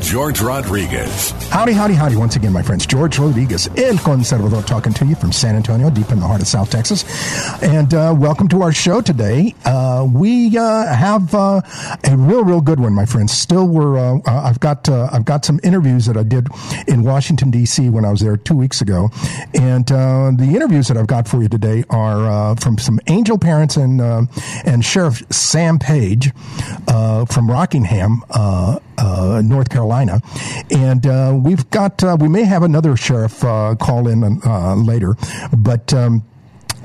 George Rodriguez. Howdy, howdy, howdy. Once again, my friends, George Rodriguez, El Conservador, talking to you from San Antonio, deep in the heart of South Texas. And uh, welcome to our show today. Uh, we uh, have uh, a real, real good one, my friends. Still, we're uh, uh, I've got I've got some interviews that I did in Washington D.C. when I was there two weeks ago, and the interviews that I've got for you today are from some angel parents and and Sheriff Sam Page from Rockingham, North Carolina. Carolina. And uh, we've got, uh, we may have another sheriff uh, call in uh, later, but. Um,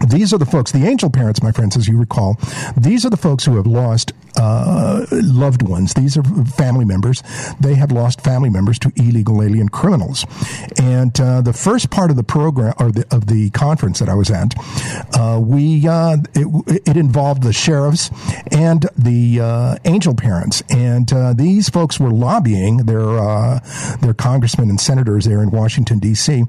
these are the folks, the angel parents, my friends, as you recall, these are the folks who have lost uh, loved ones. These are family members. They have lost family members to illegal alien criminals. And uh, the first part of the program or the, of the conference that I was at, uh, we uh, it, it, involved the sheriffs and the uh, angel parents, and uh, these folks were lobbying their their congressmen and senators there in Washington D.C.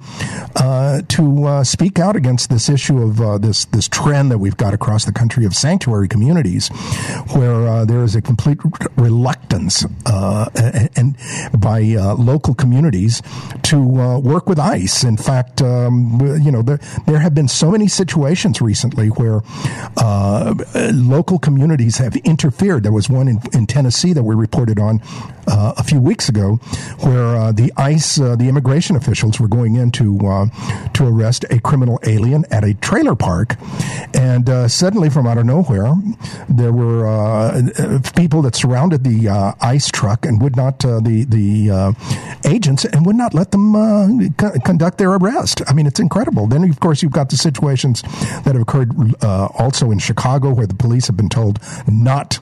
to speak out against this issue of this this trend that we've got across the country of sanctuary communities, where uh, there is a complete reluctance uh, and by uh, local communities to work with ICE. In fact, um, you know there there have been so many situations recently where local communities have interfered. There was one in, in Tennessee that we reported on a few weeks ago, where the ICE, the immigration officials, were going in to to arrest a criminal alien at a trailer park, and suddenly from out of nowhere, there were uh, people that surrounded the uh, ICE truck and would not uh, the the uh, agents and would not let them uh, co- conduct their arrest. I mean, it's incredible. Then of course you've got the situations that have occurred also in Chicago where the police have been told not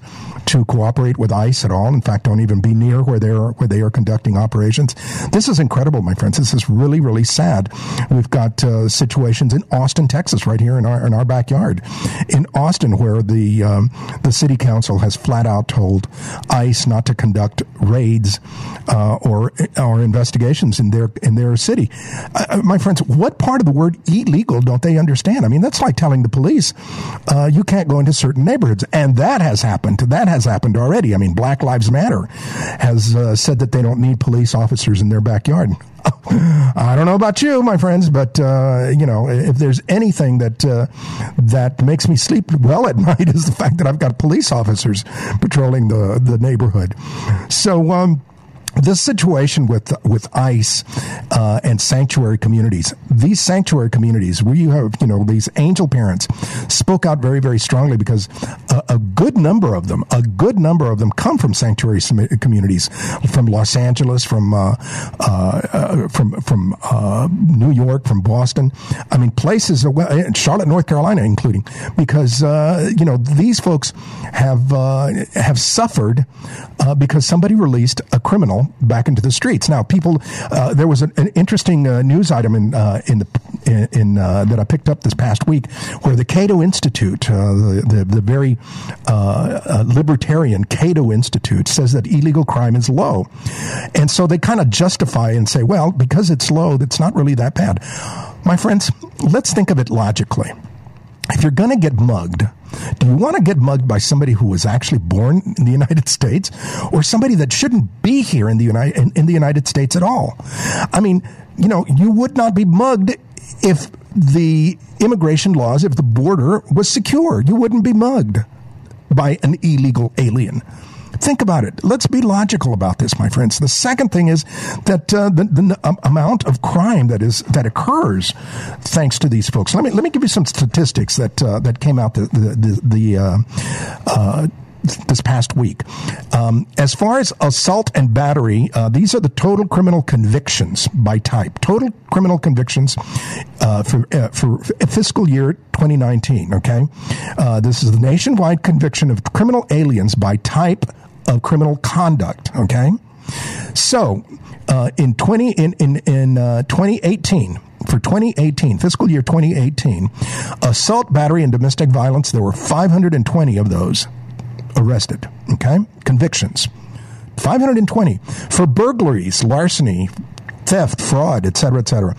to cooperate with ICE at all. In fact, don't even be near where they are where they are conducting operations. This is incredible, my friends. This is really really sad. We've got uh, situations in Austin, Texas, right here in our in our backyard, in Austin, where the um, the city council has flat out told ICE not to conduct raids uh, or or investigations in their in their city. Uh, uh, my friends, what part of the word illegal don't they understand? I mean, that's like telling the police uh, you can't go into certain neighborhoods, and that has happened. That has happened already. I mean, Black Lives Matter has uh, said that they don't need police officers in their backyard. I don't know about you, my friends, but uh, you know, if there's anything that uh, that makes me sleep well at night is the fact that I've got police officers patrolling the the neighborhood. So. Um, this situation with with ICE uh, and sanctuary communities, these sanctuary communities, where you have you know these angel parents, spoke out very very strongly because a, a good number of them, a good number of them, come from sanctuary communities, from Los Angeles, from uh, uh, uh from from uh, New York, from Boston. I mean, places, Charlotte, North Carolina, including, because uh, you know these folks have have suffered because somebody released a criminal back into the streets. Now, people, uh, there was an, an interesting uh, news item in uh, in the in, in uh, that I picked up this past week, where the Cato Institute, uh, the, the, the very libertarian Cato Institute, says that illegal crime is low, and so they kind of justify and say, well, because it's low, it's not really that bad. My friends, let's think of it logically. If you're going to get mugged, do you want to get mugged by somebody who was actually born in the United States or somebody that shouldn't be here in the United, in, in the United States at all? I mean, you know, you would not be mugged if the immigration laws, if the border was secure. You wouldn't be mugged by an illegal alien Think about it. Let's be logical about this, my friends. The second thing is that uh, the, the um, amount of crime that is that occurs thanks to these folks. Let me let me give you some statistics that uh, that came out the the, the, the uh, uh this past week. Um, as far as assault and battery, uh, these are the total criminal convictions by type. Total criminal convictions uh, for uh, for fiscal year 2019. Okay, uh, this is the nationwide conviction of criminal aliens by type of criminal conduct. Okay, so uh, in 20 in in in uh, 2018 for 2018, fiscal year 2018, assault, battery, and domestic violence, there were 520 of those arrested. Okay? Convictions. 520. For burglaries, larceny, theft, fraud, etc., etc.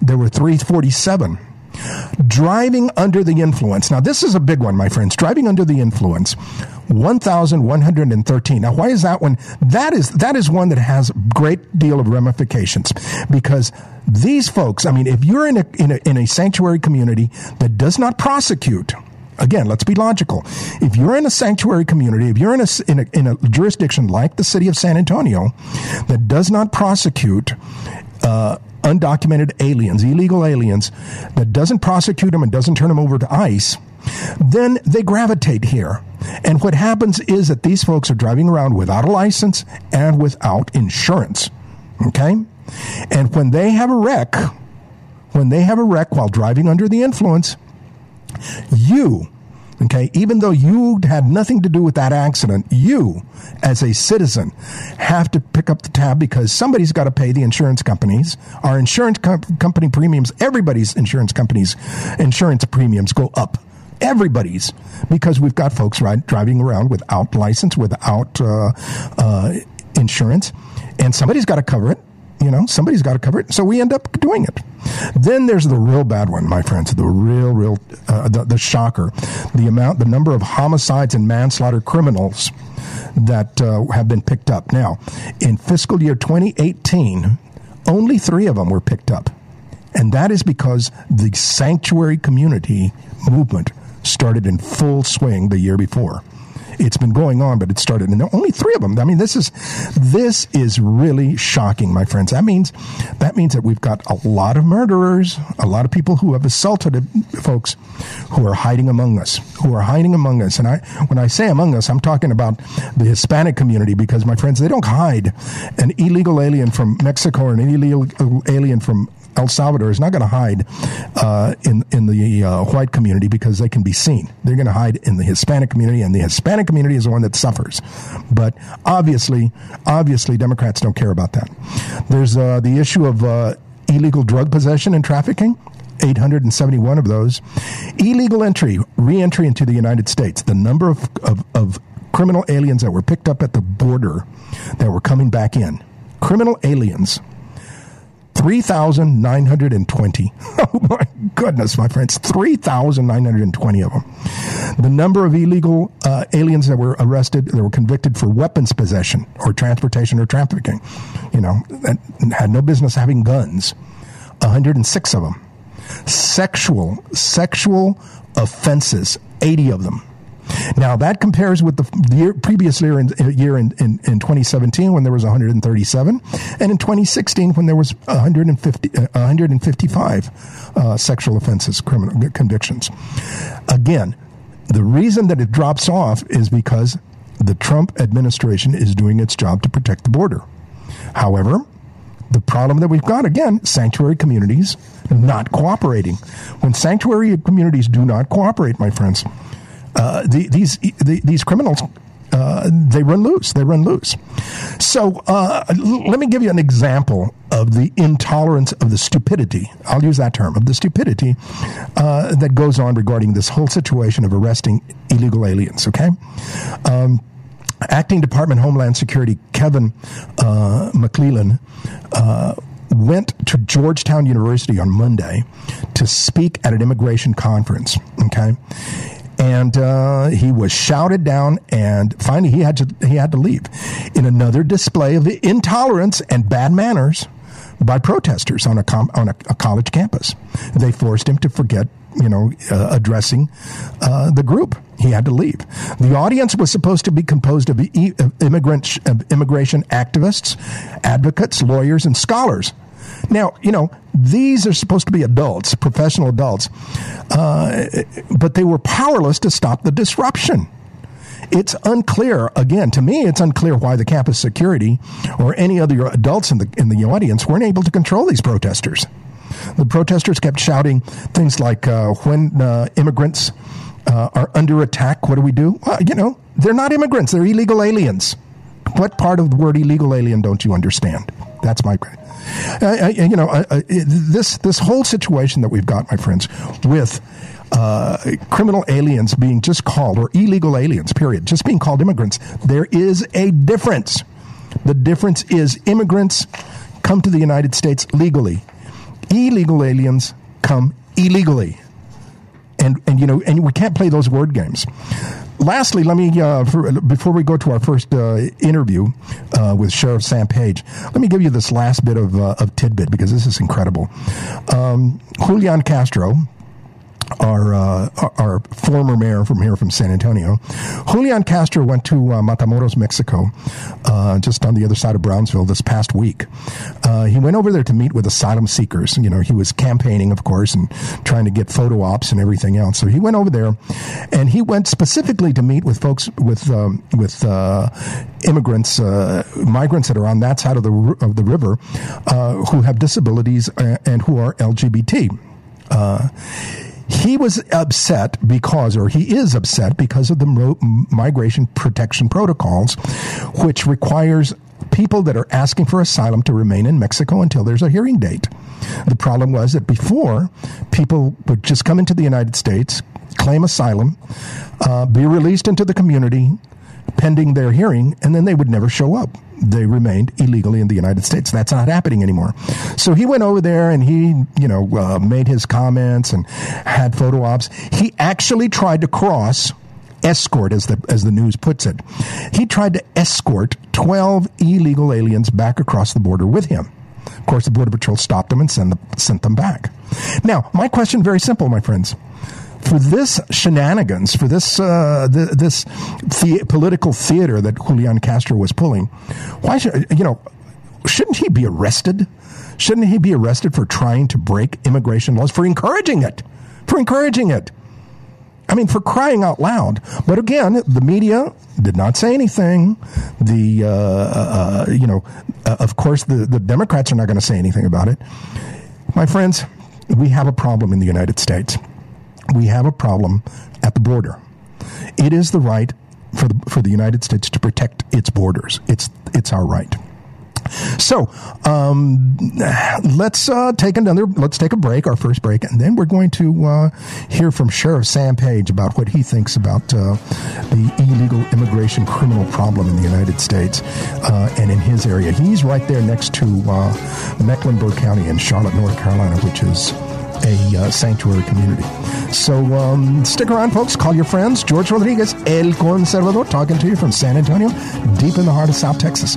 There were 347. Driving under the influence. Now, this is a big one, my friends. Driving under the influence. 1113 now why is that one that is that is one that has a great deal of ramifications because these folks i mean if you're in a, in a in a sanctuary community that does not prosecute again, let's be logical. If you're in a sanctuary community, if you're in a, in a, in a jurisdiction like the city of San Antonio that does not prosecute uh, undocumented aliens, illegal aliens, that doesn't prosecute them and doesn't turn them over to ICE, then they gravitate here. And what happens is that these folks are driving around without a license and without insurance. Okay? And when they have a wreck, when they have a wreck while driving under the influence, you, okay, even though you had nothing to do with that accident, you, as a citizen, have to pick up the tab because somebody's got to pay the insurance companies. Our insurance com- company premiums, everybody's insurance companies' insurance premiums go up everybody's because we've got folks right, driving around without license, without uh, uh, insurance, and somebody's got to cover it. You know, somebody's got to cover it. So we end up doing it. Then there's the real bad one, my friends. The real, real, uh, the, the shocker. The amount, the number of homicides and manslaughter criminals that uh, have been picked up. Now, in fiscal year 2018, only three of them were picked up. And that is because the sanctuary community movement started in full swing the year before. It's been going on, but it started, and there are only three of them. I mean, this is this is really shocking, my friends. That means that means that we've got a lot of murderers, a lot of people who have assaulted folks who are hiding among us, who are hiding among us. And I, when I say among us, I'm talking about the Hispanic community because, my friends, they don't hide an illegal alien from Mexico or an illegal alien from El Salvador is not going to hide uh, in in the uh, white community because they can be seen. They're going to hide in the Hispanic community, and the Hispanic community is the one that suffers. But obviously, obviously, Democrats don't care about that. There's uh, the issue of uh, illegal drug possession and trafficking. 871 of those. Illegal entry, re entry into the United States. The number of, of, of criminal aliens that were picked up at the border that were coming back in. Criminal aliens 3,920. Oh my goodness, my friends. 3,920 of them. The number of illegal uh, aliens that were arrested, that were convicted for weapons possession or transportation or trafficking, you know, that had no business having guns. 106 of them. Sexual, sexual offenses, 80 of them. Now that compares with the year, previous year in, year in, in, in, 2017 when there was 137, and in 2016 when there was 150, uh, 155 uh, sexual offenses, criminal convictions. Again, the reason that it drops off is because the Trump administration is doing its job to protect the border. However, the problem that we've got again, sanctuary communities not cooperating. When sanctuary communities do not cooperate, my friends, uh, the, these the, these criminals uh, they run loose. They run loose. So uh, let me give you an example of the intolerance of the stupidity. I'll use that term of the stupidity uh, that goes on regarding this whole situation of arresting illegal aliens. Okay. Um, Acting Department Homeland Security Kevin uh, McAleenan uh, went to Georgetown University on Monday to speak at an immigration conference. Okay, and uh, he was shouted down, and finally he had to he had to leave. In another display of intolerance and bad manners by protesters on a com- on a, a college campus, they forced him to forget you know, uh, addressing uh, the group. He had to leave. The audience was supposed to be composed of, e- of immigrant of immigration activists, advocates, lawyers, and scholars. Now, you know, these are supposed to be adults, professional adults, uh, but they were powerless to stop the disruption. It's unclear, again, to me, it's unclear why the campus security or any other adults in the, in the audience weren't able to control these protesters. The protesters kept shouting things like, uh, when uh, immigrants uh, are under attack, what do we do? You know, they're not immigrants, they're illegal aliens. What part of the word illegal alien don't you understand? That's my uh, you know, uh, uh, this this whole situation that we've got, my friends, with uh, criminal aliens being just called, or illegal aliens, period, just being called immigrants, there is a difference. The difference is immigrants come to the United States legally, illegal aliens come illegally. And, and you know, and we can't play those word games lastly, let me uh, for, before we go to our first uh, interview uh, with Sheriff Sam Page, let me give you this last bit of, uh, of tidbit because this is incredible. Um, Julian Castro, our uh, our former mayor from here from San Antonio, Julian Castro went to uh, Matamoros, Mexico, uh, just on the other side of Brownsville this past week. Uh, he went over there to meet with asylum seekers. You know, he was campaigning, of course, and trying to get photo ops and everything else. So he went over there, and he went specifically to meet with folks with um, with uh, immigrants, uh, migrants that are on that side of the of the river, who have disabilities and who are LGBT. He was upset because, or he is upset because of the migration protection protocols, which requires people that are asking for asylum to remain in Mexico until there's a hearing date. The problem was that before, people would just come into the United States, claim asylum, uh, be released into the community pending their hearing, and then they would never show up they remained illegally in the United States. That's not happening anymore. So he went over there and he, you know, uh, made his comments and had photo ops. He actually tried to cross escort, as the as the news puts it. He tried to escort twelve illegal aliens back across the border with him. Of course, the border patrol stopped them and sent them, sent them back. Now, my question very simple, my friends for this shenanigans, for this uh, the, this the- political theater that Julian Castro was pulling, why should you know? Shouldn't he be arrested? Shouldn't he be arrested for trying to break immigration laws for encouraging it? For encouraging it. I mean, for crying out loud. But again, the media did not say anything. The, uh, uh, you know, uh, of course, the, the Democrats are not going to say anything about it. My friends, we have a problem in the United States we have a problem at the border. It is the right for the, for the United States to protect its borders. It's, it's our right. So um, let's uh, take another. Let's take a break, our first break, and then we're going to uh, hear from Sheriff Sam Page about what he thinks about uh, the illegal immigration criminal problem in the United States uh, and in his area. He's right there next to uh, Mecklenburg County in Charlotte, North Carolina, which is a uh, sanctuary community. So um, stick around, folks. Call your friends. George Rodriguez, El Conservador, talking to you from San Antonio, deep in the heart of South Texas.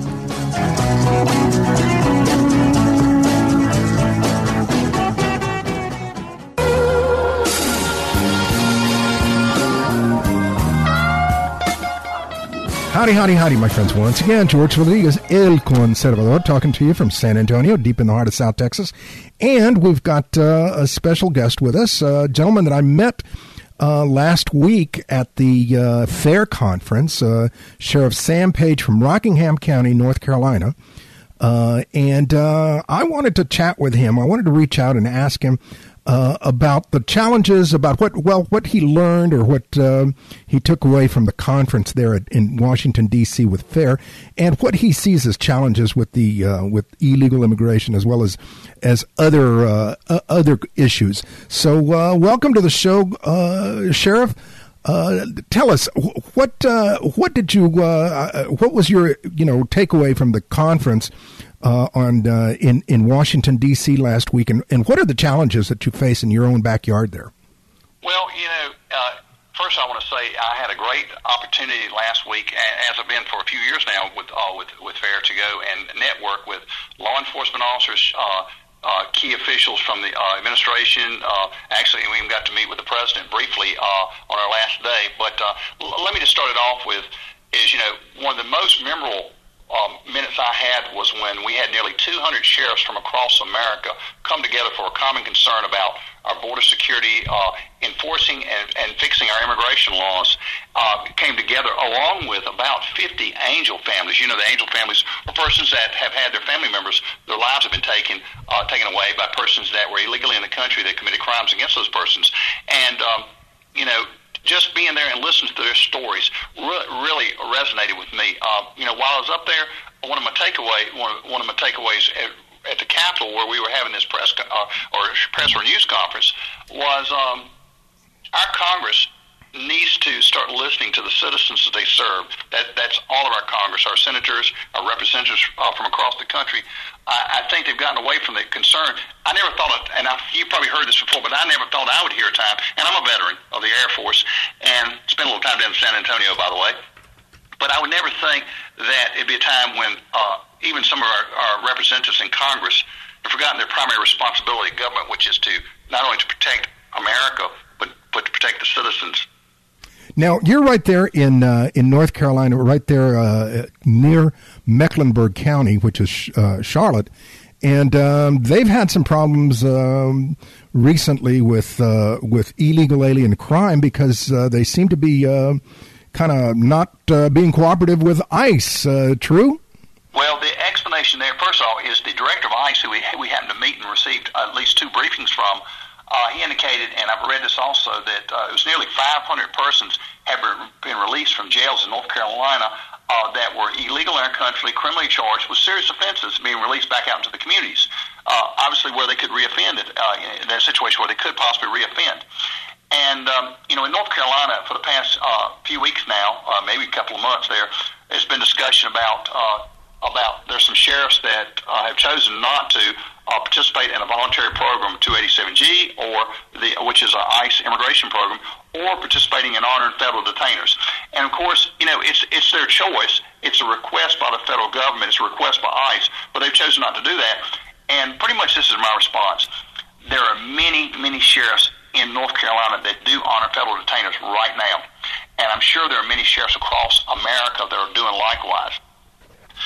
Howdy, howdy, howdy, my friends. Once again, George Rodriguez, El Conservador, talking to you from San Antonio, deep in the heart of South Texas. And we've got uh, a special guest with us, a gentleman that I met uh, last week at the uh, FAIR conference, uh, Sheriff Sam Page from Rockingham County, North Carolina. Uh, and uh, I wanted to chat with him. I wanted to reach out and ask him uh, about the challenges, about what well what he learned or what uh, he took away from the conference there at, in Washington D.C. with FAIR, and what he sees as challenges with the uh, with illegal immigration as well as as other uh, other issues. So, uh, welcome to the show, uh, Sheriff. tell us what what did you what was your you know takeaway from the conference uh, on uh, in in Washington D.C. last week, and, and what are the challenges that you face in your own backyard there? Well, you know, uh, first I want to say I had a great opportunity last week, as I've been for a few years now, with uh, with with FAIR to go and network with law enforcement officers. Uh, uh, key officials from the uh, administration. Uh, actually, we even got to meet with the president briefly uh, on our last day. But uh, l- let me just start it off with is you know one of the most memorable um, minutes I had was when we had nearly 200 sheriffs from across America come together for a common concern about our border security, uh, enforcing and, and fixing our immigration laws, uh, came together along with about 50 angel families. You know, the angel families are persons that have had their family members, their lives have been taken, uh, taken away by persons that were illegally in the country that committed crimes against those persons. And, um, you know, just being there and listening to their stories re- really resonated with me. Uh, you know, while I was up there, one of my takeaway one of, one of my takeaways at, at the Capitol where we were having this press uh, or press or news conference was um, our Congress needs to start listening to the citizens that they serve. That, that's all of our Congress, our senators, our representatives uh, from across the country. I, I think they've gotten away from the concern. I never thought, of, and I, you probably heard this before, but I never thought I would hear a time, and I'm a veteran of the Air Force, and spent a little time down in San Antonio, by the way, but I would never think that it'd be a time when uh, even some of our, our representatives in Congress have forgotten their primary responsibility of government, which is to not only to protect America, but, but to protect the citizens now you're right there in uh, in North Carolina, right there uh, near Mecklenburg County, which is uh, Charlotte, and um, they've had some problems um, recently with uh, with illegal alien crime because uh, they seem to be uh, kind of not being cooperative with ICE. true. Well, the explanation there, first of all, is the director of ICE, who we, we happened to meet and received at least two briefings from, uh, he indicated, and I've read this also, that uh, it was nearly 500 persons have been released from jails in North Carolina uh, that were illegal in our country, criminally charged with serious offenses, being released back out into the communities. Uh, obviously, where they could reoffend it, uh, in that situation where they could possibly reoffend. And um, you know, in North Carolina, for the past uh, few weeks now, uh, maybe a couple of months, there, there has been discussion about uh, about there's some sheriffs that uh, have chosen not to uh, participate in a voluntary program 287G, or the which is an ICE immigration program, or participating in honoring federal detainers. And of course, you know it's it's their choice. It's a request by the federal government. It's a request by ICE, but they've chosen not to do that. And pretty much this is my response. There are many many sheriffs in North Carolina that do honor federal detainers right now, and I'm sure there are many sheriffs across America that are doing likewise.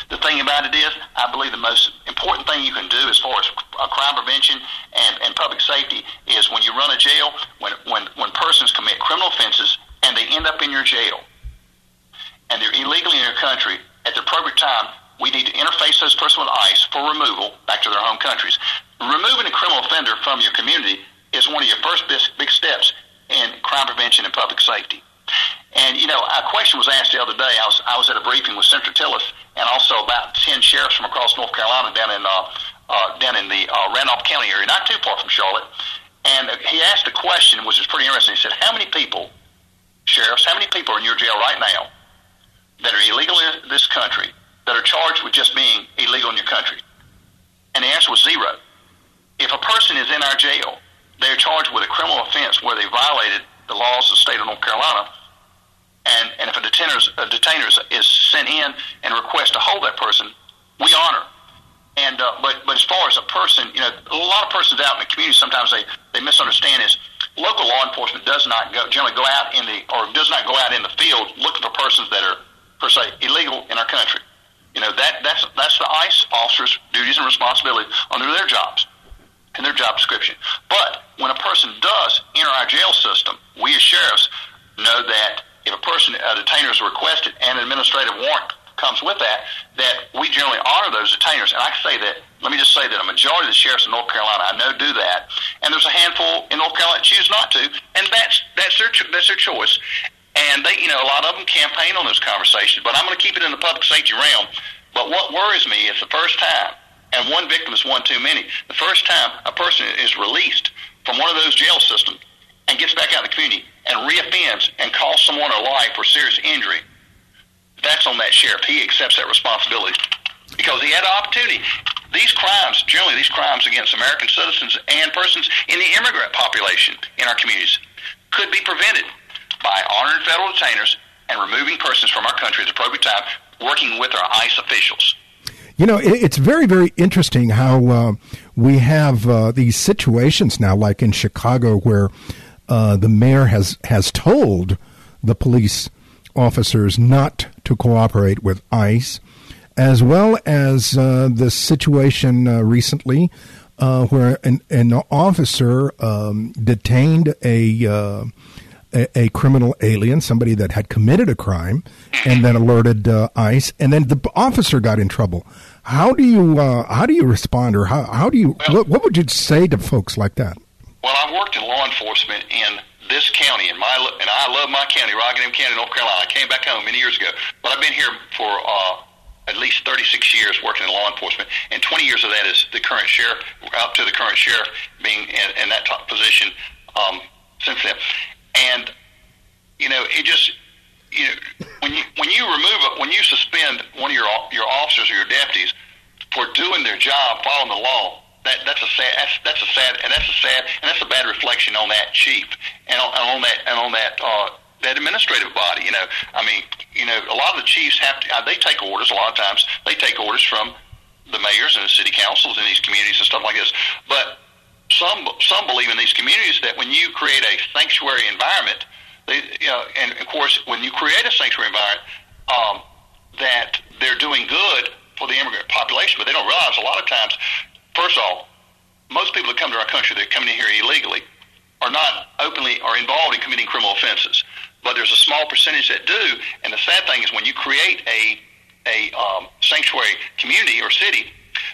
The thing about it is, I believe the most important thing you can do as far as crime prevention and, and public safety is when you run a jail, when, when, when persons commit criminal offenses and they end up in your jail and they're illegally in your country, at the appropriate time, we need to interface those persons with ICE for removal back to their home countries. Removing a criminal offender from your community is one of your first big steps in crime prevention and public safety. And you know, a question was asked the other day. I was I was at a briefing with Senator Tillis and also about ten sheriffs from across North Carolina down in uh, uh, down in the uh, Randolph County area, not too far from Charlotte. And he asked a question, which was pretty interesting. He said, "How many people, sheriffs? How many people are in your jail right now that are illegal in this country that are charged with just being illegal in your country?" And the answer was zero. If a person is in our jail, they are charged with a criminal offense where they violated the laws of the state of North Carolina and, and if a detainer, a detainer is sent in and requests to hold that person, we honor. And uh, but but as far as a person, you know, a lot of persons out in the community sometimes they they misunderstand is local law enforcement does not go generally go out in the or does not go out in the field looking for persons that are per se illegal in our country. You know that that's that's the ICE officers' duties and responsibilities under their jobs and their job description. But when a person does enter our jail system, we as sheriffs know that if a person, a detainer is requested and an administrative warrant comes with that, that we generally honor those detainers. And I say that, let me just say that a majority of the sheriffs in North Carolina, I know, do that. And there's a handful in North Carolina that choose not to. And that's, that's their, that's their choice. And they, you know, a lot of them campaign on those conversations, but I'm going to keep it in the public safety realm. But what worries me is the first time, and one victim is one too many, the first time a person is released from one of those jail systems and gets back out in the community and reoffends and costs someone a life or serious injury, that's on that sheriff. He accepts that responsibility because he had an opportunity. These crimes, generally these crimes against American citizens and persons in the immigrant population in our communities, could be prevented by honoring federal detainers and removing persons from our country at the appropriate time, working with our ICE officials. You know, it's very, very interesting how uh, we have uh, these situations now, like in Chicago, where uh, the mayor has has told the police officers not to cooperate with ICE, as well as uh, the situation uh, recently uh, where an, an officer um, detained a, uh, a, a criminal alien, somebody that had committed a crime, and then alerted uh, ICE, and then the officer got in trouble. How do you uh, how do you respond, or how how do you Well- what, what would you say to folks like that? Well, I've worked in law enforcement in this county, and my and I love my county, Rockingham County, North Carolina. I came back home many years ago, but I've been here for uh, at least 36 years working in law enforcement, and 20 years of that is the current sheriff, up to the current sheriff being in, in that top position um, since then. And you know, it just you know when you when you remove it, when you suspend one of your your officers or your deputies for doing their job, following the law. That that's a sad that's that's a sad and that's a sad and that's a bad reflection on that chief and on, and on that and on that uh, that administrative body. You know, I mean, you know, a lot of the chiefs have to uh, they take orders. A lot of times they take orders from the mayors and the city councils in these communities and stuff like this. But some some believe in these communities that when you create a sanctuary environment, they you know, and of course when you create a sanctuary environment, um, that they're doing good for the immigrant population, but they don't realize a lot of times. First of all, most people that come to our country that come in here illegally are not openly or involved in committing criminal offenses, but there's a small percentage that do. And the sad thing is when you create a a um, sanctuary community or city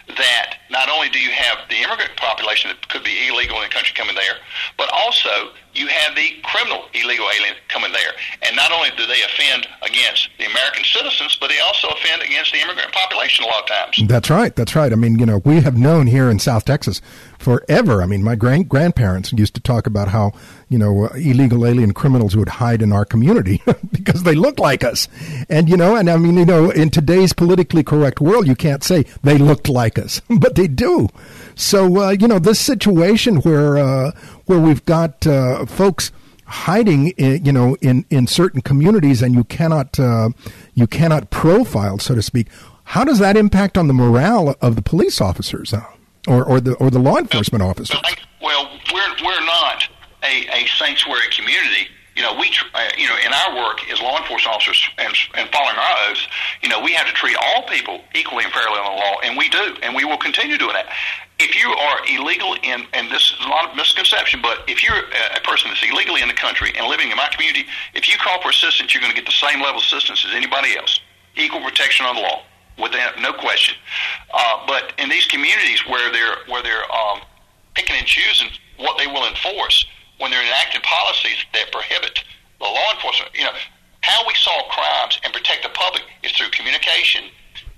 that not only do you have the immigrant population that could be illegal in the country coming there, but also you have the criminal illegal alien coming there. And not only do they offend against the American citizens, but they also offend against the immigrant population a lot of times. That's right. That's right. I mean, you know, we have known here in South Texas forever. I mean, my grand grandparents used to talk about how you know uh, illegal alien criminals would hide in our community because they look like us, and you know, and I mean, you know, in today's politically correct world, you can't say they looked like us, but they do. So uh, you know, this situation where uh, where we've got uh, folks hiding in, you know in in certain communities and you cannot uh, you cannot profile so to speak how does that impact on the morale of the police officers uh, or or the or the law enforcement officers Well, Well, we're we're not a, a sanctuary community. You know, we uh, you know in our work as law enforcement officers and, and following our oaths, you know, we have to treat all people equally and fairly on the law, and we do, and we will continue doing that. If you are illegal in, and this is a lot of misconception, but if you're a person that's illegally in the country and living in my community, if you call for assistance, you're going to get the same level of assistance as anybody else. Equal protection under the law, without no question. Uh, but in these communities where they're where they're um, picking and choosing what they will enforce when they're enacting policies that prohibit the law enforcement. You know, how we solve crimes and protect the public is through communication,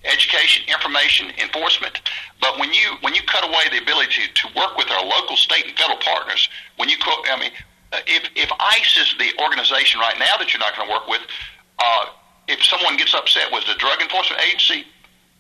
education, information, enforcement. But when you when you cut away the ability to, to work with our local, state, and federal partners, when you co- I mean, if if ICE is the organization right now that you're not going to work with, uh, if someone gets upset with the drug enforcement agency,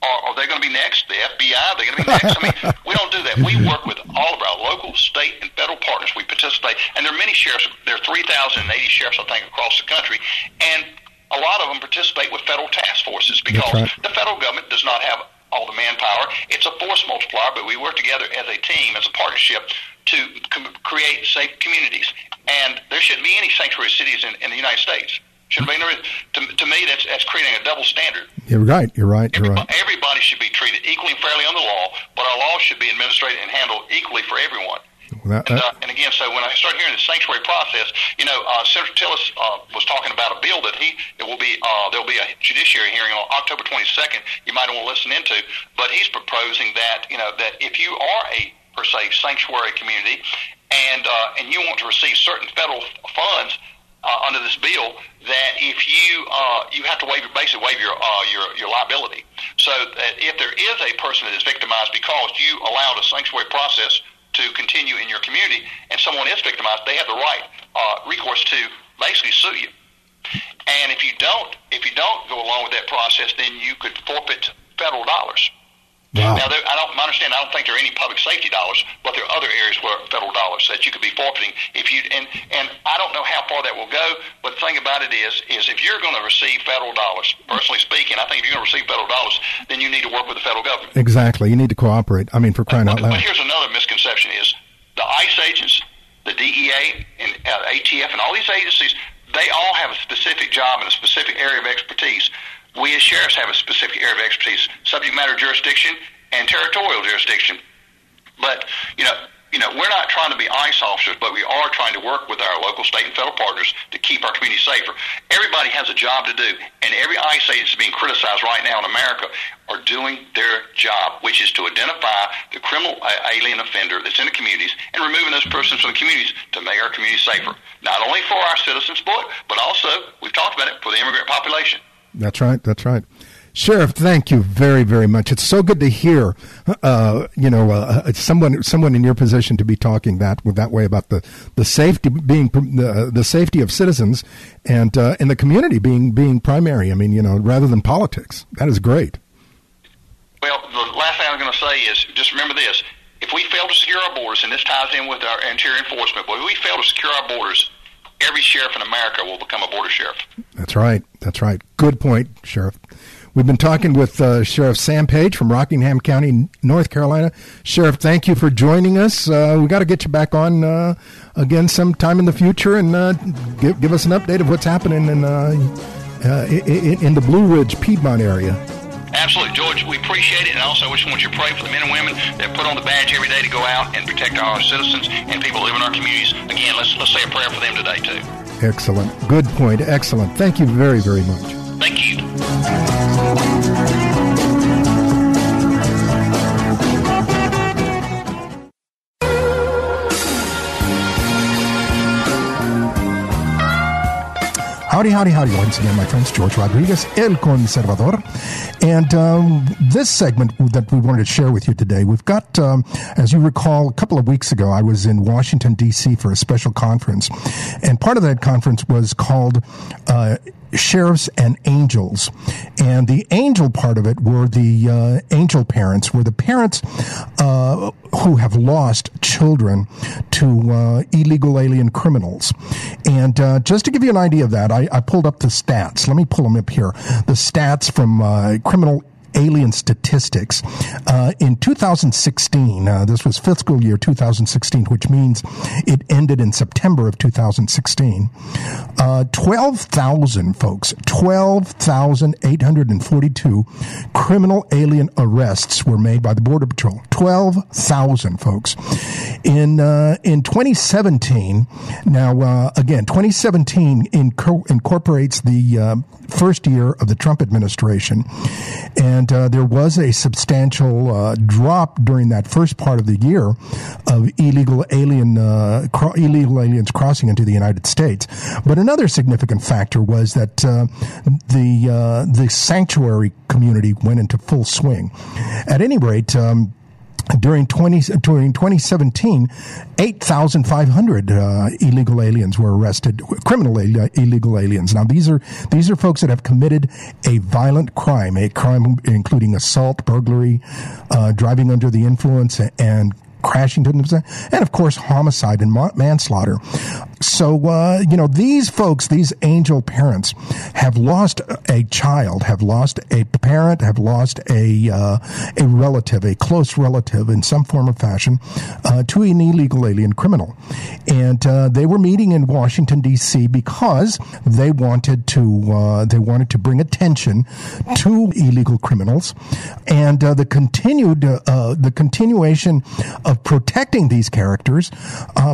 are, are they going to be next? The FBI? They're going to be next? I mean, we don't do that. We work with all of our local, state, and federal partners. We participate, and there are many sheriffs. There are 3,080 sheriffs, I think, across the country, and a lot of them participate with federal task forces because right. the federal government does not have all the manpower. It's a force multiplier, but we work together as a team, as a partnership, to com- create safe communities. And there shouldn't be any sanctuary cities in, in the United States. Shouldn't be. To, to me, that's that's creating a double standard. you're right you're right you're Everybody, right everybody should be treated equally and fairly under the law, but our laws should be administered and handled equally for everyone. Well, that- And, uh, and again, so when I start hearing the sanctuary process, you know, uh, Senator Tillis uh, was talking about a bill that he it will be uh, there will be a judiciary hearing on October 22nd. You might want to listen into, but he's proposing that you know that if you are a per se sanctuary community and uh, and you want to receive certain federal funds uh, under this bill that if you uh, you have to waive your basically waive your uh, your your liability. So that if there is a person that is victimized because you allowed a sanctuary process to continue in your community and someone is victimized, they have the right uh, recourse to basically sue you. And if you don't if you don't go along with that process, then you could forfeit federal dollars. Wow. Now, I don't understand. I don't think there are any public safety dollars, but there are other areas where federal dollars that you could be forfeiting if you. And and I don't know how far that will go. But the thing about it is, is if you're going to receive federal dollars, personally speaking, I think if you're going to receive federal dollars, then you need to work with the federal government. Exactly. You need to cooperate. I mean, for crying but, out loud. But here's another misconception: is the ICE agents, the DEA, and uh, ATF, and all these agencies, they all have a specific job and a specific area of expertise. We as sheriffs have a specific area of expertise, subject matter jurisdiction, and territorial jurisdiction. But you know, you know, we're not trying to be ICE officers, but we are trying to work with our local, state, and federal partners to keep our community safer. Everybody has a job to do, and every ICE agent is being criticized right now in America are doing their job, which is to identify the criminal uh, alien offender that's in the communities and removing those persons from the communities to make our communities safer. Not only for our citizens, but, but also, we've talked about it, for the immigrant population. That's right. That's right. Sheriff, thank you very, very much. It's so good to hear, uh, you know, uh, uh someone someone in your position to be talking that that way about the, the safety being the, the safety of citizens and uh, the community being being primary. I mean, you know, rather than politics. That is great. Well, the last thing I'm going to say is just remember this: if we fail to secure our borders, and this ties in with our interior enforcement, but if we fail to secure our borders, every sheriff in America will become a border sheriff. That's right. That's right. Good point, Sheriff. We've been talking with uh, Sheriff Sam Page from Rockingham County, North Carolina. Sheriff, thank you for joining us. Uh, we got to get you back on uh, again sometime in the future and uh, give, give us an update of what's happening in, uh, uh, in, in the Blue Ridge Piedmont area. Absolutely, George. We appreciate it, and also wish we just want you to pray for the men and women that put on the badge every day to go out and protect our citizens and people who live in our communities. Again, let's let's say a prayer for them today too. Excellent. Good point. Excellent. Thank you very very much. Thank you. Howdy, howdy, howdy. Once again, my friends, George Rodriguez, El Conservador. And um, this segment that we wanted to share with you today, we've got, um, as you recall, a couple of weeks ago, I was in Washington, D.C. for a special conference. And part of that conference was called uh, sheriffs and angels. And the angel part of it were the uh, angel parents, were the parents uh, who have lost children to uh, illegal alien criminals. And uh, just to give you an idea of that, I, I, pulled up the stats. Let me pull them up here. The stats from uh, criminal alien statistics. Uh, in 2016, uh, this was fiscal year 2016, which means it ended in September of 2016. Uh, 12,000 folks, 12,842 criminal alien arrests were made by the Border Patrol. 12,000 folks. In uh, in 2017, now uh, again, 2017 inco- incorporates the uh, first year of the Trump administration. And uh, there was a substantial uh, drop during that first part of the year of illegal alien uh, cro- illegal aliens crossing into the United States. But another significant factor was that uh, the uh, the sanctuary community went into full swing. At any rate. Um, during 20, during 2017, 8,500 uh, illegal aliens were arrested, criminal illegal aliens. Now these are these are folks that have committed a violent crime, a crime including assault, burglary, uh, driving under the influence, and crashing to them, and of course homicide and manslaughter. So, uh, you know, these folks, these angel parents, have lost a child, have lost a parent, have lost a uh, a relative, a close relative in some form or fashion, uh, to an illegal alien criminal, and uh, they were meeting in Washington D.C. because they wanted to uh, they wanted to bring attention to illegal criminals, and uh, the continued the continuation of protecting these characters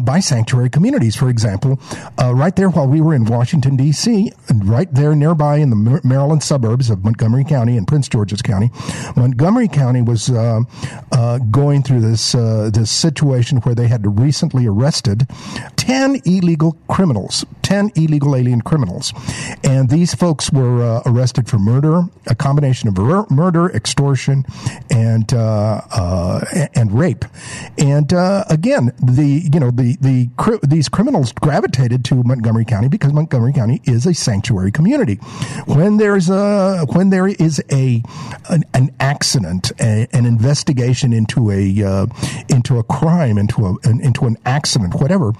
by sanctuary communities, for example example, uh, right there while we were in Washington, D.C., right there nearby in the Maryland suburbs of Montgomery County and Prince George's County, Montgomery County was uh, uh, going through this, uh, this situation where they had recently arrested 10 illegal criminals, 10 illegal alien criminals. And these folks were uh, arrested for murder, a combination of murder, extortion, and, uh, and rape. And again, the, you know, the, the, these criminals gravitated to Montgomery County because Montgomery County is a sanctuary community. When there's a when there is a an, an accident, a, an investigation into a uh, into a crime, into a an, into an accident, whatever,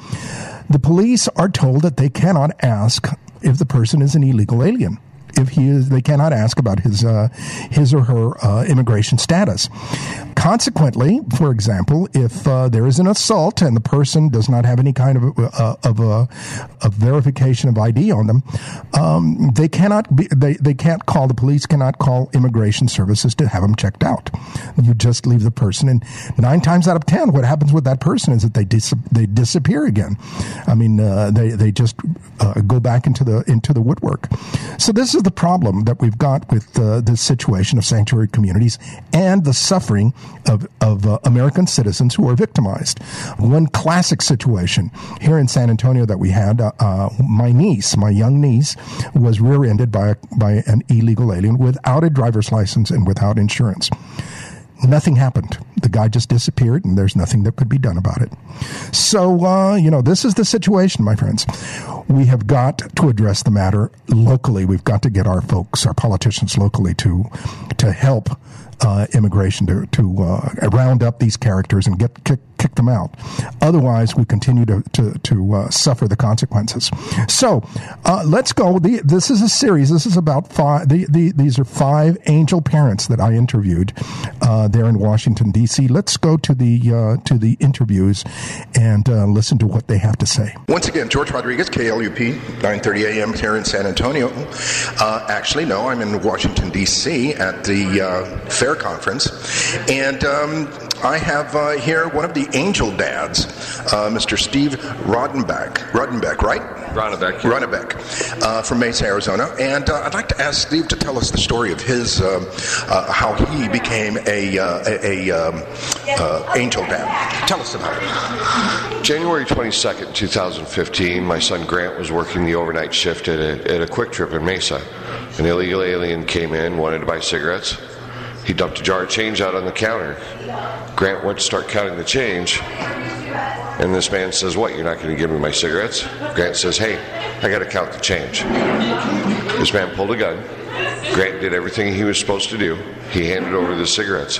the police are told that they cannot ask if the person is an illegal alien if he is, they cannot ask about his uh, his or her uh, immigration status. Consequently, for example, if uh, there is an assault and the person does not have any kind of uh, of a, a, verification of ID on them, um, they cannot be, they they can't call the police cannot call immigration services to have them checked out. You just leave the person, and nine times out of ten, what happens with that person is that they dis- they disappear again. I mean, uh, they they just uh, go back into the into the woodwork. So this is the problem that we've got with uh, situation of sanctuary communities and the suffering of, of uh, American citizens who are victimized. One classic situation here in San Antonio that we had, uh, uh my niece, my young niece, was rear-ended by, a, by an illegal alien without a driver's license and without insurance nothing happened. The guy just disappeared, and there's nothing that could be done about it. So, uh, you know, this is the situation, my friends. We have got to address the matter locally. We've got to get our folks, our politicians locally, to to help uh, immigration to, to uh, round up these characters and get kick, kick them out. Otherwise, we continue to to, to uh, suffer the consequences. So uh, let's go. The, this is a series. This is about five. The, the, these are five angel parents that I interviewed uh, there in Washington D.C. Let's go to the uh, to the interviews and listen to what they have to say. Once again, George Rodriguez, KLUP, 9:30 a.m. here in San Antonio. actually, no, I'm in Washington D.C. at the FAIR Conference, and um, I have uh, here one of the angel dads, uh, Mr. Steve Ronnebeck. Ronnebeck, right? Ronnebeck. Yeah. Ronnebeck uh, from Mesa, Arizona. And uh, I'd like to ask Steve to tell us the story of his, um, uh, how he became a, uh, a, a um, angel dad. Tell us about it. January 22nd, 2015, my son Grant was working the overnight shift at a, at a QuikTrip in Mesa. An illegal alien came in, wanted to buy cigarettes. He dumped a jar of change out on the counter. Grant went to start counting the change, and this man says, What, you're not going to give me my cigarettes? Grant says, Hey, I got to count the change. This man pulled a gun. Grant did everything he was supposed to do. He handed over the cigarettes.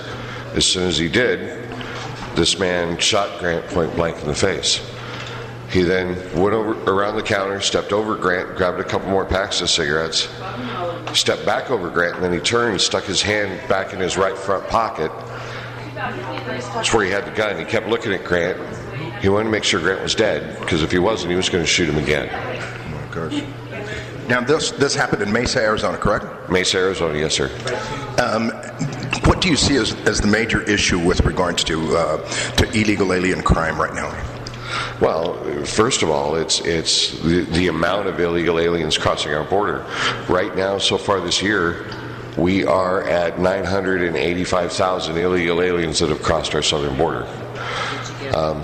As soon as he did, this man shot Grant point blank in the face. He then went over around the counter, stepped over Grant, grabbed a couple more packs of cigarettes, stepped back over Grant, and then he turned, stuck his hand back in his right front pocket. That's where he had the gun. He kept looking at Grant. He wanted to make sure Grant was dead because if he wasn't, he was going to shoot him again. Oh, gosh. Now, this this happened in Mesa, Arizona, correct? Mesa, Arizona, yes, sir. Um, what do you see as, as the major issue with regards to uh, to illegal alien crime right now? Well, first of all, it's it's the, the amount of illegal aliens crossing our border. Right now, so far this year, we are at 985,000 illegal aliens that have crossed our southern border. Um,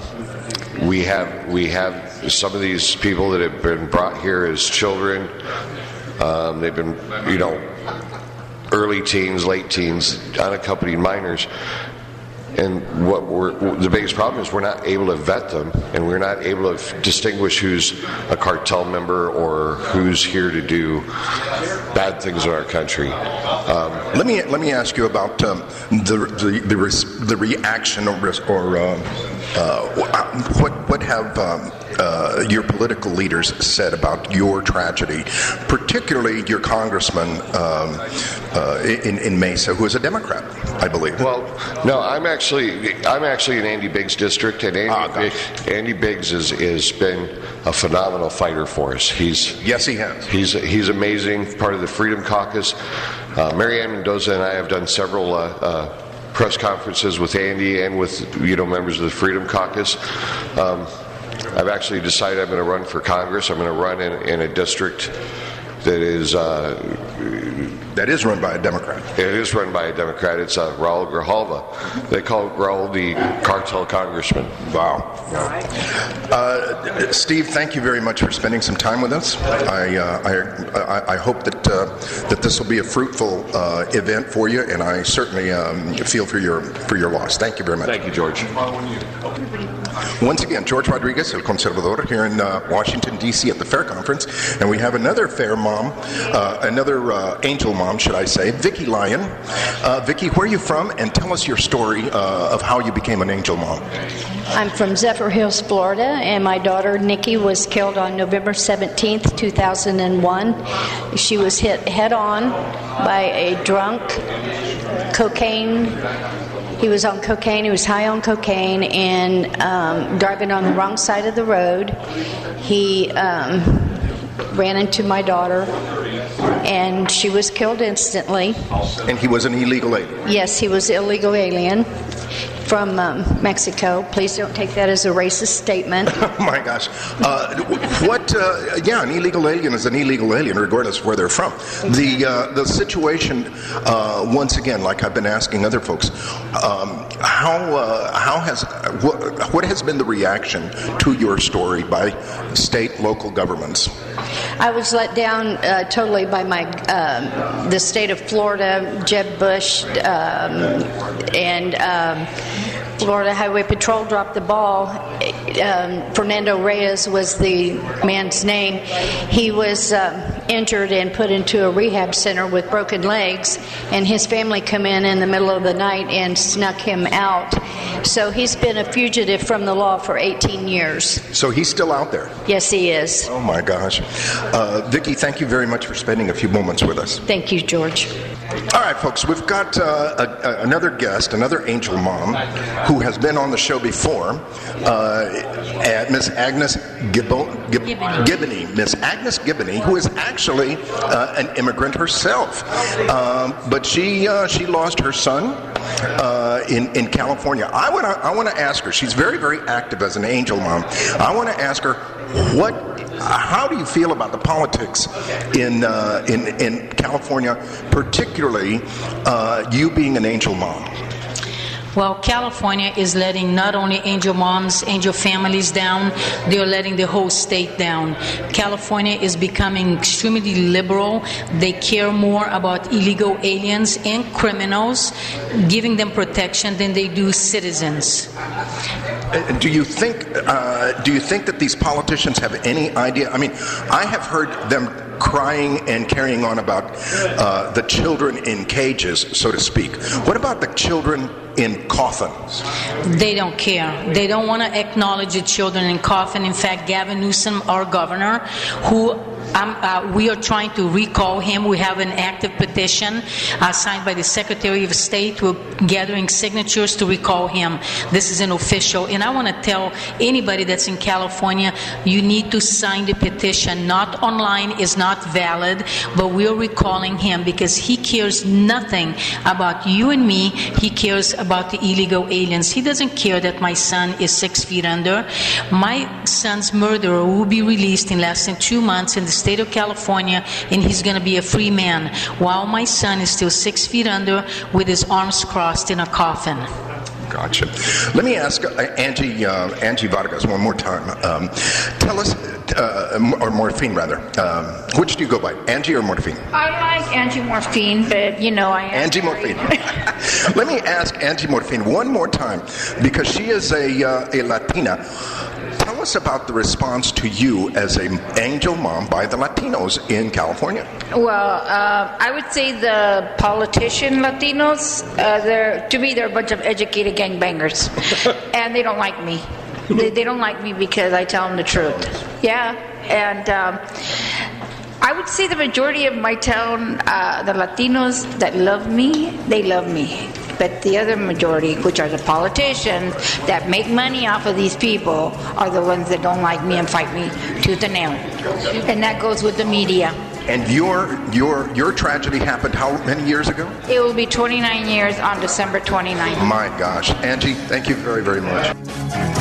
we have we have some of these people that have been brought here as children. Um, they've been, you know, early teens, late teens, unaccompanied minors, and what we're, the biggest problem is we're not able to vet them, and we're not able to distinguish who's a cartel member or who's here to do bad things in our country. Um, let me let me ask you about um, the, the the, the reaction or, or uh, uh, what what have um, uh, your political leaders said about your tragedy, particularly your congressman um, uh, in, in Mesa, who is a Democrat, I believe. Well, no, I'm actually I'm actually in Andy Biggs' district, and Andy, oh, Biggs, Andy Biggs is has been a phenomenal fighter for us. He's yes, he has. He's he's amazing. Part of the Freedom Caucus. Uh, Mary Ann Mendoza and I have done several. Press conferences with Andy and with you know members of the Freedom Caucus. Um, I've actually decided I'm going to run for Congress. I'm going to run in, in a district that is uh, that is run by a Democrat. It is run by a Democrat. It's uh, Raul Grijalva. They call Raul the cartel congressman. Wow. Uh, Steve, thank you very much for spending some time with us. I uh, I, I, hope that uh, that this will be a fruitful uh, event for you, and I certainly um, feel for your for your loss. Thank you very much. Thank you, George. Once again, George Rodriguez, El Conservador, here in uh, Washington, D.C. at the FAIR Conference. And we have another fair mom, uh, another uh, angel mom, should I say, Vicki Lyon. Uh, Vicki, where are you from? And tell us your story uh, of how you became an angel mom. I'm from Zephyrhills, Florida, and my daughter Nikki was killed on November 17th, 2001. She was hit head on by a drunk cocaine he was on cocaine. He was high on cocaine and um, driving on the wrong side of the road. He um, ran into my daughter, and she was killed instantly. And he was an illegal alien. Yes, he was illegal alien from um, Mexico. Please don't take that as a racist statement. oh my gosh. Uh, what, uh, yeah, an illegal alien is an illegal alien regardless of where they're from. The, uh, the situation, uh, once again, like I've been asking other folks, um, how, uh, how has, what, what has been the reaction to your story by state, local governments? I was let down uh, totally by my um, the state of Florida, Jeb Bush, um, and um, Florida Highway Patrol dropped the ball. Um, Fernando Reyes was the man's name. He was um, injured and put into a rehab center with broken legs, and his family come in in the middle of the night and snuck him out. So he's been a fugitive from the law for 18 years. So he's still out there? Yes, he is. Oh my gosh. Uh, Vicki, thank you very much for spending a few moments with us. Thank you, George. All right, folks, we've got uh, a, a, another guest, another angel mom, who has been on the show before, uh, Miss Agnes Gibbo, Gib, Gibboney. Miss Agnes Gibboney, who is actually uh, an immigrant herself, um, but she uh, she lost her son uh, in in California. I want I want to ask her. She's very very active as an angel mom. I want to ask her what how do you feel about the politics in uh, in in California, particularly uh, you being an angel mom? Well, California is letting not only angel moms, angel families down, they're letting the whole state down. California is becoming extremely liberal. They care more about illegal aliens and criminals, giving them protection than they do citizens. Do you think? Uh, do you think that these politicians have any idea? I mean, I have heard them crying and carrying on about uh, the children in cages, so to speak. What about the children in coffins? They don't care. They don't want to acknowledge the children in coffin. In fact, Gavin Newsom, our governor, who uh, we are trying to recall him. We have an active petition uh, signed by the Secretary of State. We're gathering signatures to recall him. This is an official. And I want to tell anybody that's in California, you need to sign the petition. Not online is not valid, but we're recalling him because he cares nothing about you and me. He cares about the illegal aliens. He doesn't care that my son is six feet under. My son's murderer will be released in less than two months in the state of California, and he's going to be a free man, while my son is still six feet under with his arms crossed in a coffin. Gotcha. Let me ask uh, Angie uh, Angie Vargas one more time. Um, tell us, uh, or Morfin rather. Um, which do you go by, Angie or Morfin? I like Angie Morfin, but you know I am. Angie Morfin. Let me ask Angie Morfin one more time because she is a uh, a Latina tell us about the response to you as an angel mom by the Latinos in California. Well, uh, I would say the politician Latinos, uh, they're, to me, they're a bunch of educated gangbangers. and they don't like me. They, they, don't like me because I tell them the truth. Yeah. And. Um, I would say the majority of my town, uh, the Latinos that love me, they love me. But the other majority, which are the politicians that make money off of these people, are the ones that don't like me and fight me tooth and nail. And that goes with the media. And your your your tragedy happened how many years ago? It will be 29 years on December 29th. My gosh, Angie, thank you very very much.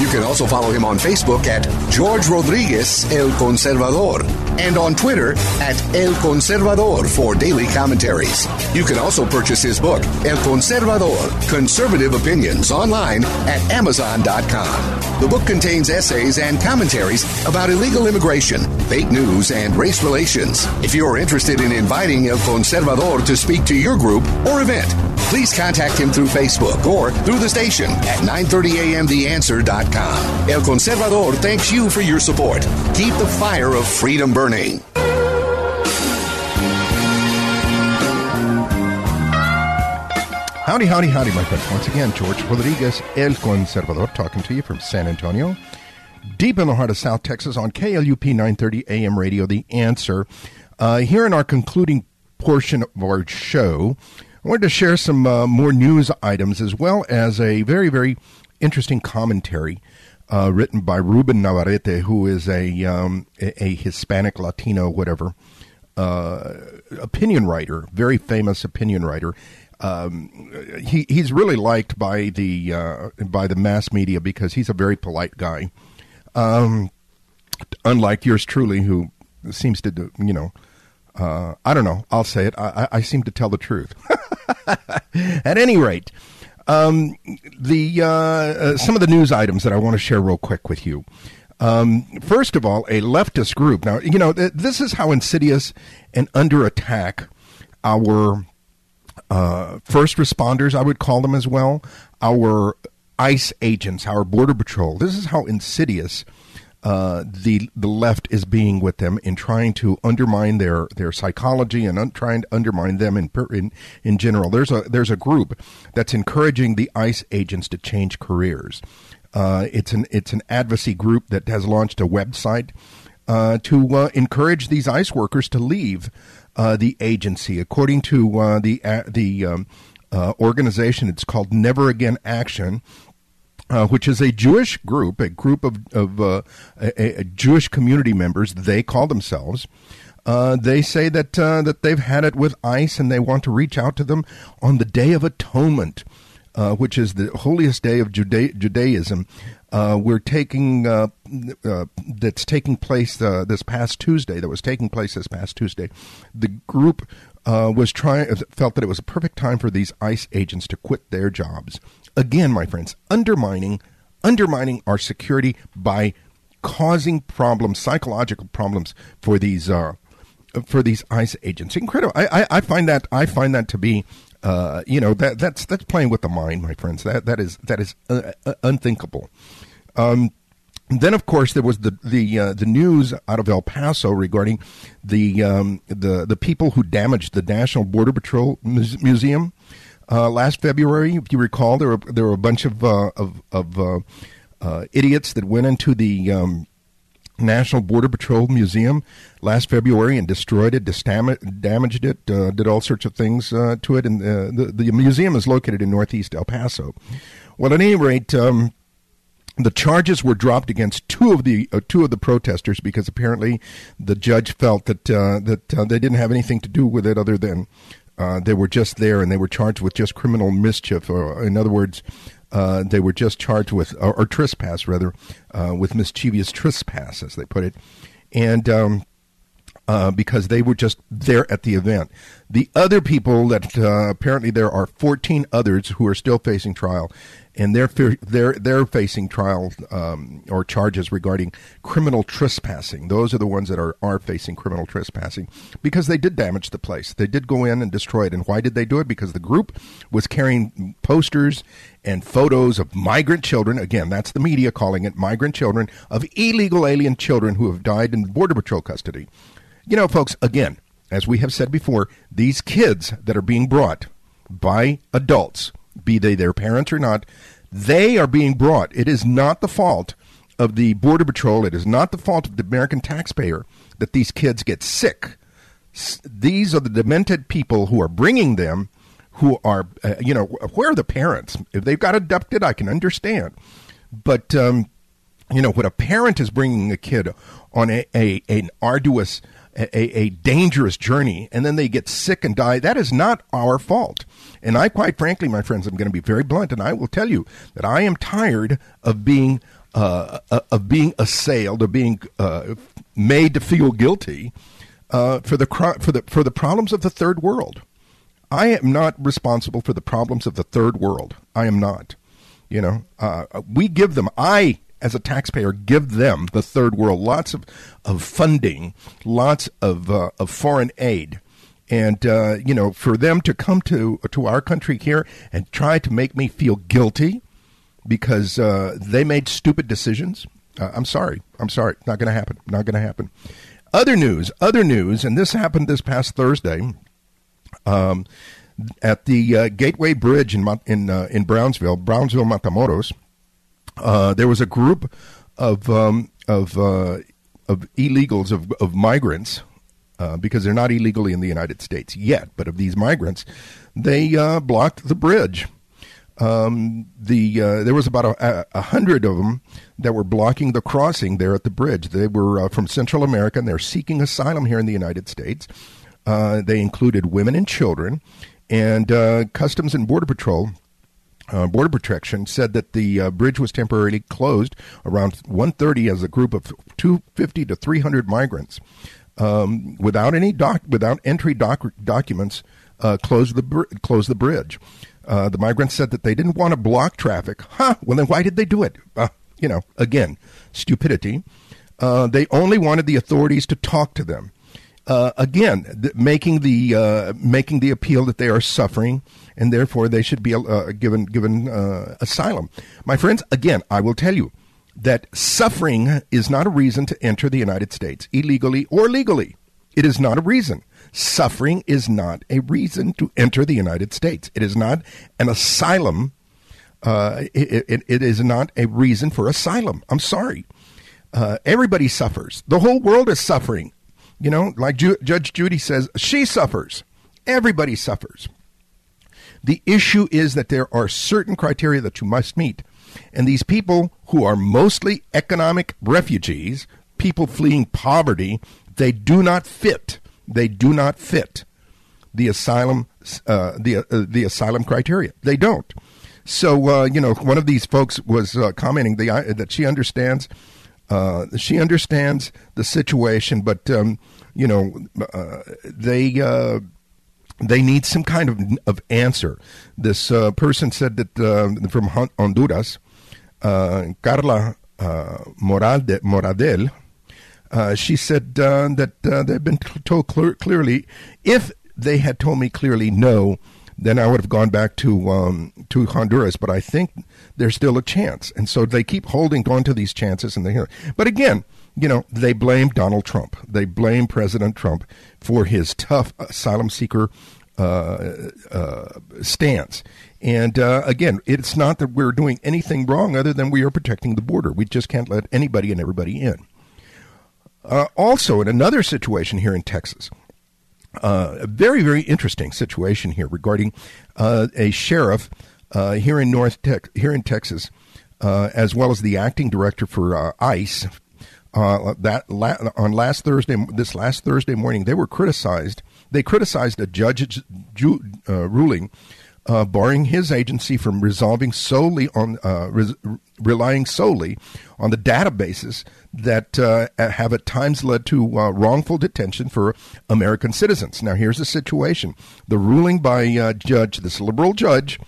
You can also follow him on Facebook at George Rodriguez El Conservador and on Twitter at El Conservador for daily commentaries. You can also purchase his book, El Conservador Conservative Opinions, online at Amazon.com. The book contains essays and commentaries about illegal immigration, fake news, and race relations. If you are interested in inviting El Conservador to speak to your group or event, please contact him through Facebook or through the station at 930amtheanswer.com. El Conservador thanks you for your support. Keep the fire of freedom burning. Howdy, howdy, howdy, my friends. Once again, George Rodriguez, El Conservador, talking to you from San Antonio, deep in the heart of South Texas on KLUP 930 AM radio, The Answer. Uh, here in our concluding portion of our show, I wanted to share some uh, more news items as well as a very, very interesting commentary uh, written by Ruben Navarrete, who is a, um, a, a, Hispanic, Latino, whatever, uh, opinion writer, very famous opinion writer. Um, he he's really liked by the uh, by the mass media because he's a very polite guy. Um, unlike yours truly, who seems to do, you know, uh, I don't know. I'll say it. I, I seem to tell the truth. At any rate, um, the uh, uh, some of the news items that I want to share real quick with you. Um, first of all, a leftist group. Now, you know, th- this is how insidious and under attack our uh, first responders, I would call them as well, our ICE agents, our Border Patrol. This is how insidious uh, the the left is being with them in trying to undermine their their psychology and un- trying to undermine them in, in in general. There's a there's a group that's encouraging the ICE agents to change careers. Uh, it's an it's an advocacy group that has launched a website uh, to uh, encourage these ICE workers to leave uh, the agency. According to uh, the the um, organization, it's called Never Again Action uh, which is a Jewish group, a group of, of uh, a, a, Jewish community members. They call themselves. Uh, they say that uh, that they've had it with ICE, and they want to reach out to them on the Day of Atonement, uh, which is the holiest day of Juda- Judaism. We're taking that's taking place this past Tuesday. That was taking place this past Tuesday. The group was trying felt that it was a perfect time for these ICE agents to quit their jobs again, my friends, undermining undermining our security by causing problems, psychological problems for these uh, for these ICE agents. Incredible. I, I, I, find that I find that to be. Uh, you know that that's that's playing with the mind, my friends. That that is that is uh, uh unthinkable. Um, then, of course, there was the the uh, the news out of El Paso regarding the um, the the people who damaged the National Border Patrol Museum uh, last February. If you recall, there were there were a bunch of uh, of, of uh, uh idiots that went into the um, National Border Patrol Museum last February and destroyed it, damaged it, uh, did all sorts of things uh, to it. And the the museum is located in Northeast El Paso. Well, at any rate. Um, the charges were dropped against two of the uh, two of the protesters because apparently the judge felt that uh, that uh, they didn't have anything to do with it other than uh, they were just there and they were charged with just criminal mischief, or in other words, uh, they were just charged with, or, or trespass rather, uh, with mischievous trespass, as they put it. And um, uh, because they were just there at the event. The other people that uh, apparently there are 14 others who are still facing trial, and they're they're they're facing trial um, or charges regarding criminal trespassing. Those are the ones that are are facing criminal trespassing because they did damage the place. They did go in and destroy it. And why did they do it? Because the group was carrying posters and photos of migrant children. Again, that's the media calling it migrant children of illegal alien children who have died in border patrol custody. You know, folks. Again, as we have said before, these kids that are being brought by adults be they their parents or not, they are being brought. It is not the fault of the Border Patrol. It is not the fault of the American taxpayer that these kids get sick. These are the demented people who are bringing them, who are, uh, you know, where are the parents? If they've got abducted, I can understand. But, um, you know, when a parent is bringing a kid on a, a an arduous a, a dangerous journey and then they get sick and die. That is not our fault. And I, quite frankly, my friends, I'm going to be very blunt, and I will tell you that I am tired of being uh, uh of being assailed, of being uh, made to feel guilty uh, for the for the for the problems of the third world. I am not responsible for the problems of the third world. I am not. You know, uh, we give them. I as a taxpayer give them the third world lots of, of funding, lots of uh, of foreign aid, and uh, you know for them to come to to our country here and try to make me feel guilty because uh, they made stupid decisions. Uh, I'm sorry. I'm sorry. Not going to happen. Not going to happen. Other news. Other news, and this happened this past Thursday. Um, at the uh, Gateway Bridge in in uh, in Brownsville, Brownsville, Matamoros, uh, there was a group of um, of uh, of illegals of of migrants uh, because they're not illegally in the United States yet, but of these migrants, they uh, blocked the bridge. Um, the uh, there was about a, a, hundred of them that were blocking the crossing there at the bridge. They were uh, from Central America and they're seeking asylum here in the United States. they included women and children, and Customs and Border Patrol uh, Border Protection said that the uh, bridge was temporarily closed around 1:30 as a group of 250 to 300 migrants, um, without any doc, without entry doc, documents, uh, closed the br- closed the bridge. Uh, the migrants said that they didn't want to block traffic. Huh? Well, then why did they do it? Uh, you know, again, stupidity. Uh, they only wanted the authorities to talk to them. again, th- making the making the appeal that they are suffering and therefore they should be uh, given given uh, asylum. My friends, again, I will tell you that suffering is not a reason to enter the United States illegally or legally. It is not a reason. Suffering is not a reason to enter the United States. It is not an asylum. Uh, it, it, it is not a reason for asylum. I'm sorry. Uh, everybody suffers. The whole world is suffering. You know, like Ju- Judge Judy says, she suffers. Everybody suffers. The issue is that there are certain criteria that you must meet. And these people who are mostly economic refugees, people fleeing poverty, they do not fit. They do not fit the asylum uh, the uh, the asylum criteria. They don't. So uh, you know, one of these folks was uh, commenting the, uh, that she understands uh, she understands the situation, but um, you know they they need some kind of, of answer. This uh, person said that uh, from Honduras, uh, Carla uh, Morade, Moradel, uh, she said uh, that they've been told clear, clearly, if they had told me clearly no, then I would have gone back to um, to Honduras. But I think there's still a chance, and so they keep holding on to these chances. And they hear, but again, you know, they blame Donald Trump. They blame President Trump for his tough asylum seeker uh, uh, stance. And uh, again, it's not that we're doing anything wrong other than we are protecting the border. We just can't let anybody and everybody in. Uh, also, in another situation here in Texas, uh, a very, very interesting situation here regarding uh, a sheriff here in North Tex- here in Texas, as well as the acting director for ICE, uh, that la- on last Thursday, this last Thursday morning, they were criticized. They criticized a judge's ju- uh, ruling uh, barring his agency from resolving solely on uh, res- relying solely on the databases that uh, have at times led to uh, wrongful detention for American citizens. Now, here's the situation: the ruling by judge, this liberal judge,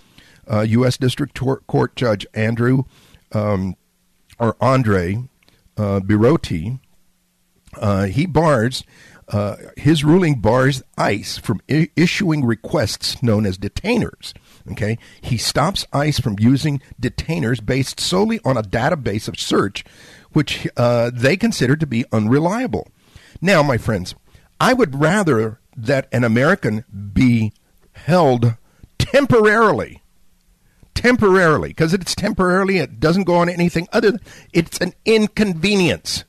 U.S. District Court Judge Andrew um, or Andre uh, Birotte, uh, he bars uh, his ruling bars ICE from I- issuing requests known as detainers. Okay, he stops ICE from using detainers based solely on a database of search, which uh, they consider to be unreliable. Now, my friends, I would rather that an American be held temporarily temporarily because it's temporarily it doesn't go on anything other than it's an inconvenience.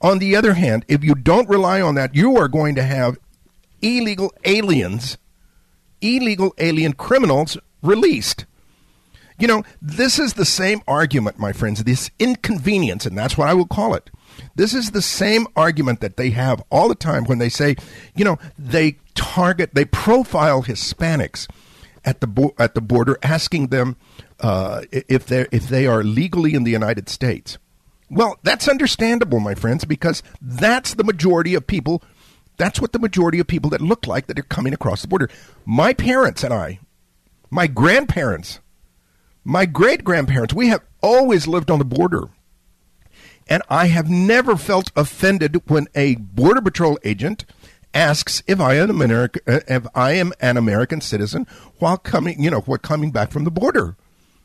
On the other hand if you don't rely on that you are going to have illegal aliens illegal alien criminals released. You know this is the same argument my friends this inconvenience and that's what i will call it. This is the same argument that they have all the time when they say, you know, they target, they profile Hispanics at the bo- at the border, asking them uh, if they if they are legally in the United States. Well, that's understandable, my friends, because that's the majority of people. That's what the majority of people that look like that are coming across the border. My parents and I, my grandparents, my great grandparents, we have always lived on the border. And I have never felt offended when a Border Patrol agent asks if I am America, uh, if I am an American citizen while coming, you know, while coming back from the border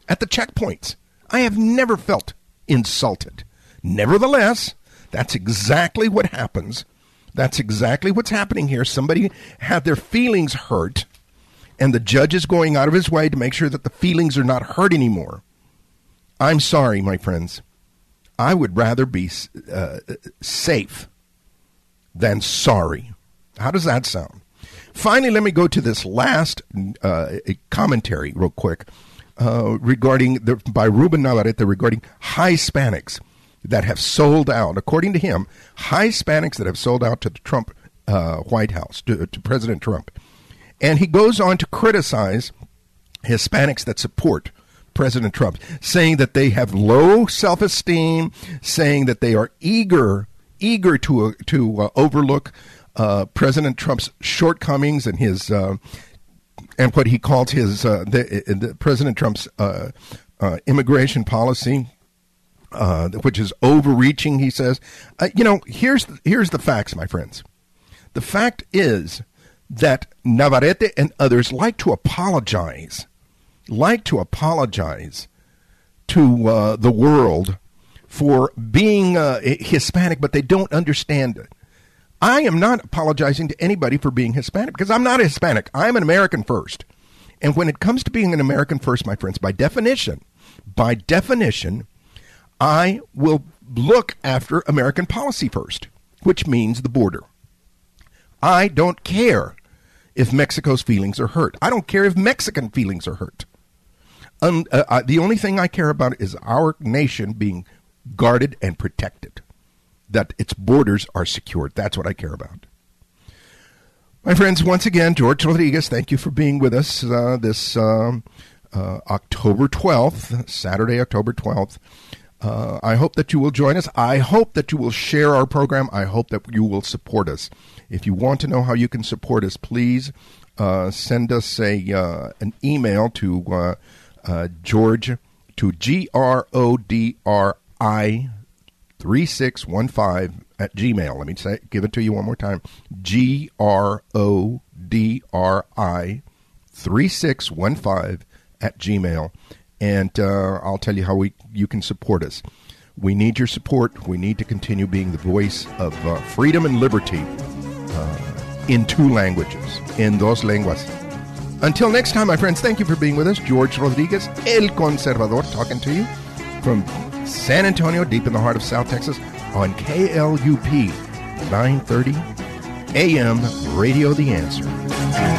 at the checkpoints. I have never felt insulted. Nevertheless, that's exactly what happens. That's exactly what's happening here. Somebody had their feelings hurt, and the judge is going out of his way to make sure that the feelings are not hurt anymore. I'm sorry, my friends. I would rather be uh, safe than sorry. How does that sound? Finally, let me go to this last uh, commentary real quick uh, regarding the, by Ruben Navarrete regarding Hispanics that have sold out. According to him, Hispanics that have sold out to the Trump uh, White House, to, to President Trump. And he goes on to criticize Hispanics that support President Trump, saying that they have low self esteem, saying that they are eager, eager to, uh, to uh, overlook uh, President Trump's shortcomings and his uh, and what he calls his uh, the, the President Trump's uh, uh, immigration policy, uh, which is overreaching. He says, you know, here's here's the facts, my friends. The fact is that Navarrete and others like to apologize, like to apologize to the world for being Hispanic, but they don't understand it. I am not apologizing to anybody for being Hispanic because I'm not Hispanic. I'm an American first. And when it comes to being an American first, my friends, by definition, by definition, I will look after American policy first, which means the border. I don't care if Mexico's feelings are hurt. I don't care if Mexican feelings are hurt. Um, uh, the only thing I care about is our nation being guarded and protected that its borders are secured. That's what I care about. My friends, once again, George Rodriguez, thank you for being with us uh, this um, uh, October 12th, Saturday, October 12th. Uh, I hope that you will join us. I hope that you will share our program. I hope that you will support us. If you want to know how you can support us, please uh, send us a uh, an email to uh, George to G R O D R I 3615 at Gmail. Let me say, give it to you one more time. G R O D R I 3615 at Gmail. And uh, I'll tell you how we you can support us. We need your support. We need to continue being the voice of uh, freedom and liberty uh, in two languages, in dos lenguas. Until next time, my friends, thank you for being with us. George Rodriguez, El Conservador, talking to you from San Antonio, deep in the heart of South Texas, on KLUP 930 AM Radio The Answer.